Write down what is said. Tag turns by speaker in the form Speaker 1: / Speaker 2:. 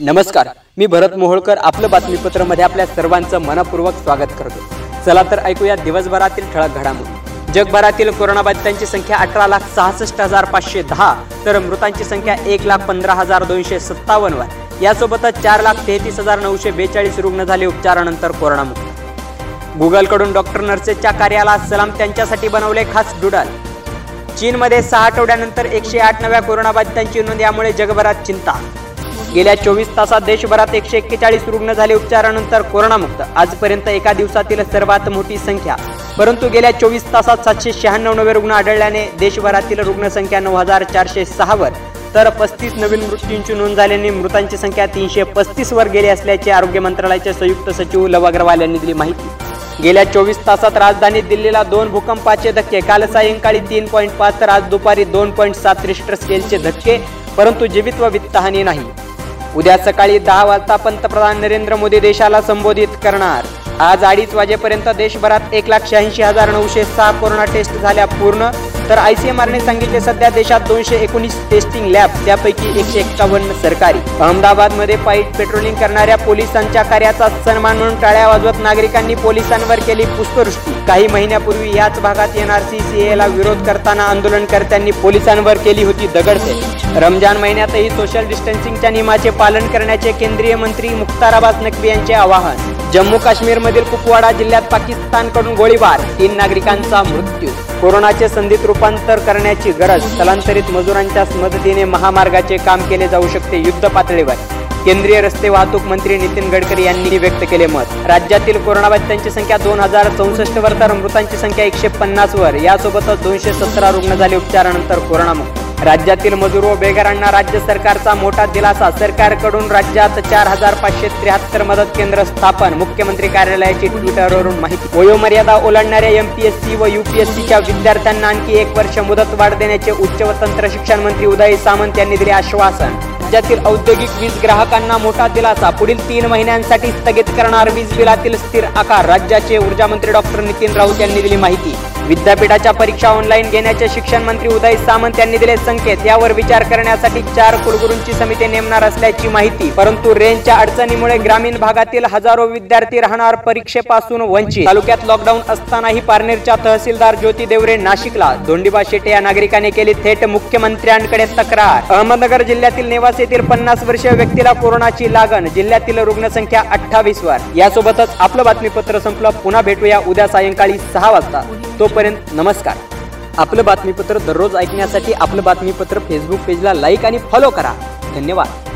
Speaker 1: नमस्कार मी भरत मोहोळकर आपलं बातमीपत्रमध्ये आपल्या सर्वांचं मनपूर्वक स्वागत करतो. चला तर ऐकूया दिवसभरातील ठळक घडामोडी. जगभरातील कोरोनाबाधितांची संख्या अठरा लाख सहासष्ट हजार पाचशे दहा तर मृतांची संख्या एक लाख पंधरा हजार दोनशे सत्तावन्नवर यासोबतच चार लाख तेहतीस हजार नऊशे बेचाळीस रुग्ण झाले उपचारानंतर कोरोनामुक्त. गुगलकडून डॉक्टर नर्सेसच्या कार्याला सलाम त्यांच्यासाठी बनवले खास डुडल. चीनमध्ये सहा आठवड्यानंतर एकशे आठ नव्या कोरोनाबाधितांची नोंद यामुळे जगभरात चिंता. गेल्या चोवीस तासात देशभरात एकशे एक्केचाळीस रुग्ण झाले उपचारानंतर कोरोनामुक्त. आजपर्यंत एका दिवसातील सर्वात मोठी संख्या. परंतु गेल्या चोवीस तासात सातशे शहाण्णव नवे रुग्ण आढळल्याने देशभरातील रुग्णसंख्या नऊ हजार चारशे सहावर तर पस्तीस नवीन मृत्यूंची नोंद झाल्याने मृतांची संख्या तीनशे पस्तीसवर गेली असल्याचे आरोग्य मंत्रालयाचे संयुक्त सचिव लव अग्रवाल यांनी दिली माहिती. गेल्या चोवीस तासात राजधानी दिल्लीला दोन भूकंपाचे धक्के काल सायंकाळी तीन पॉईंट पाच तर आज दुपारी दोन पॉईंट सात रिश्टर स्केलचे धक्के परंतु जीवित व वित्तहानी नाही. उद्या सकाळी दहा वाजता पंतप्रधान नरेंद्र मोदी देशाला संबोधित करणार. आज अडीच वाजेपर्यंत देशभरात एक लाख शहाऐंशी हजार नऊशे सहा कोरोना टेस्ट झाल्या पूर्ण. तर आय सीएमआरने सांगितले सध्या देशात दोनशे एकोणीस टेस्टिंग लॅब त्यापैकी एकशे एक्कावन्न सरकारी. अहमदाबादमध्ये पाईट पेट्रोलिंग करणाऱ्या पोलिसांच्या कार्याचा सन्मान म्हणून टाळ्या वाजवत नागरिकांनी पोलिसांवर केली पुष्पवृष्टी. काही महिन्यापूर्वी याच भागात एनआरसी ला विरोध करताना आंदोलनकर्त्यांनी पोलिसांवर केली होती दगडफेक. रमजान महिन्यातही सोशल डिस्टन्सिंगच्या नियमाचे पालन करण्याचे केंद्रीय मंत्री मुख्तार अब्बास नक्वी यांचे आवाहन. जम्मू काश्मीरमधील कुपवाडा जिल्ह्यात पाकिस्तानकडून गोळीबार. तीन नागरिकांचा मृत्यू. कोरोनाचे संधीत रूपांतर करण्याची गरज स्थलांतरित मजुरांच्या मदतीने महामार्गाचे काम केले जाऊ शकते युद्ध पातळीवर. केंद्रीय रस्ते वाहतूक मंत्री नितीन गडकरी यांनी व्यक्त केले मत. राज्यातील कोरोनाबाधितांची संख्या दोन हजार चौसष्ट वर तर मृतांची संख्या एकशे पन्नास वर. यासोबतच दोनशे सतरा रुग्ण झाले उपचारानंतर कोरोनामुक्त. राज्यातील मजूर व बेघरांना राज्य सरकारचा मोठा दिलासा. सरकारकडून राज्यात चार हजार पाचशे त्र्याहत्तर मदत केंद्र स्थापन. मुख्यमंत्री कार्यालयाची ट्विटरवरून माहिती. वयोमर्यादा ओलांडणाऱ्या एमपीएससी व युपीएससीच्या विद्यार्थ्यांना आणखी एक वर्ष मुदत वाढ देण्याचे उच्च व तंत्र शिक्षण मंत्री उदय सामंत यांनी दिले आश्वासन. राज्यातील औद्योगिक वीज ग्राहकांना मोठा दिलासा. पुढील तीन महिन्यांसाठी स्थगित करणार वीज बिलातील स्थिर आकार. राज्याचे ऊर्जा मंत्री डॉक्टर नितीन राऊत यांनी दिली माहिती. विद्यापीठाच्या परीक्षा ऑनलाईन घेण्याचे शिक्षण मंत्री उदय सामंत यांनी दिले संकेत. यावर विचार करण्यासाठी चार कुलगुरूंची समिती नेमणार असल्याची माहिती. परंतु रेंजच्या अडचणीमुळे ग्रामीण भागातील हजारो विद्यार्थी राहणार परीक्षेपासून वंचित. तालुक्यात लॉकडाऊन असतानाही पारनेरच्या तहसीलदार ज्योती देवरे नाशिकला. धोंडीबा शेटे या नागरिकाने केली थेट मुख्यमंत्र्यांकडे तक्रार. अहमदनगर जिल्ह्यातील नेवास येथील पन्नास वर्षीय व्यक्तीला कोरोनाची लागण जिल्ह्यातील रुग्णसंख्या अठ्ठावीस वर. यासोबतच आपलं बातमीपत्र संपलं. पुन्हा भेटूया उद्या सायंकाळी सहा वाजता. तोपर्यंत नमस्कार. आपलं बातमीपत्र दररोज ऐकण्यासाठी आपलं बातमीपत्र फेसबुक पेजला लाईक आणि फॉलो करा. धन्यवाद.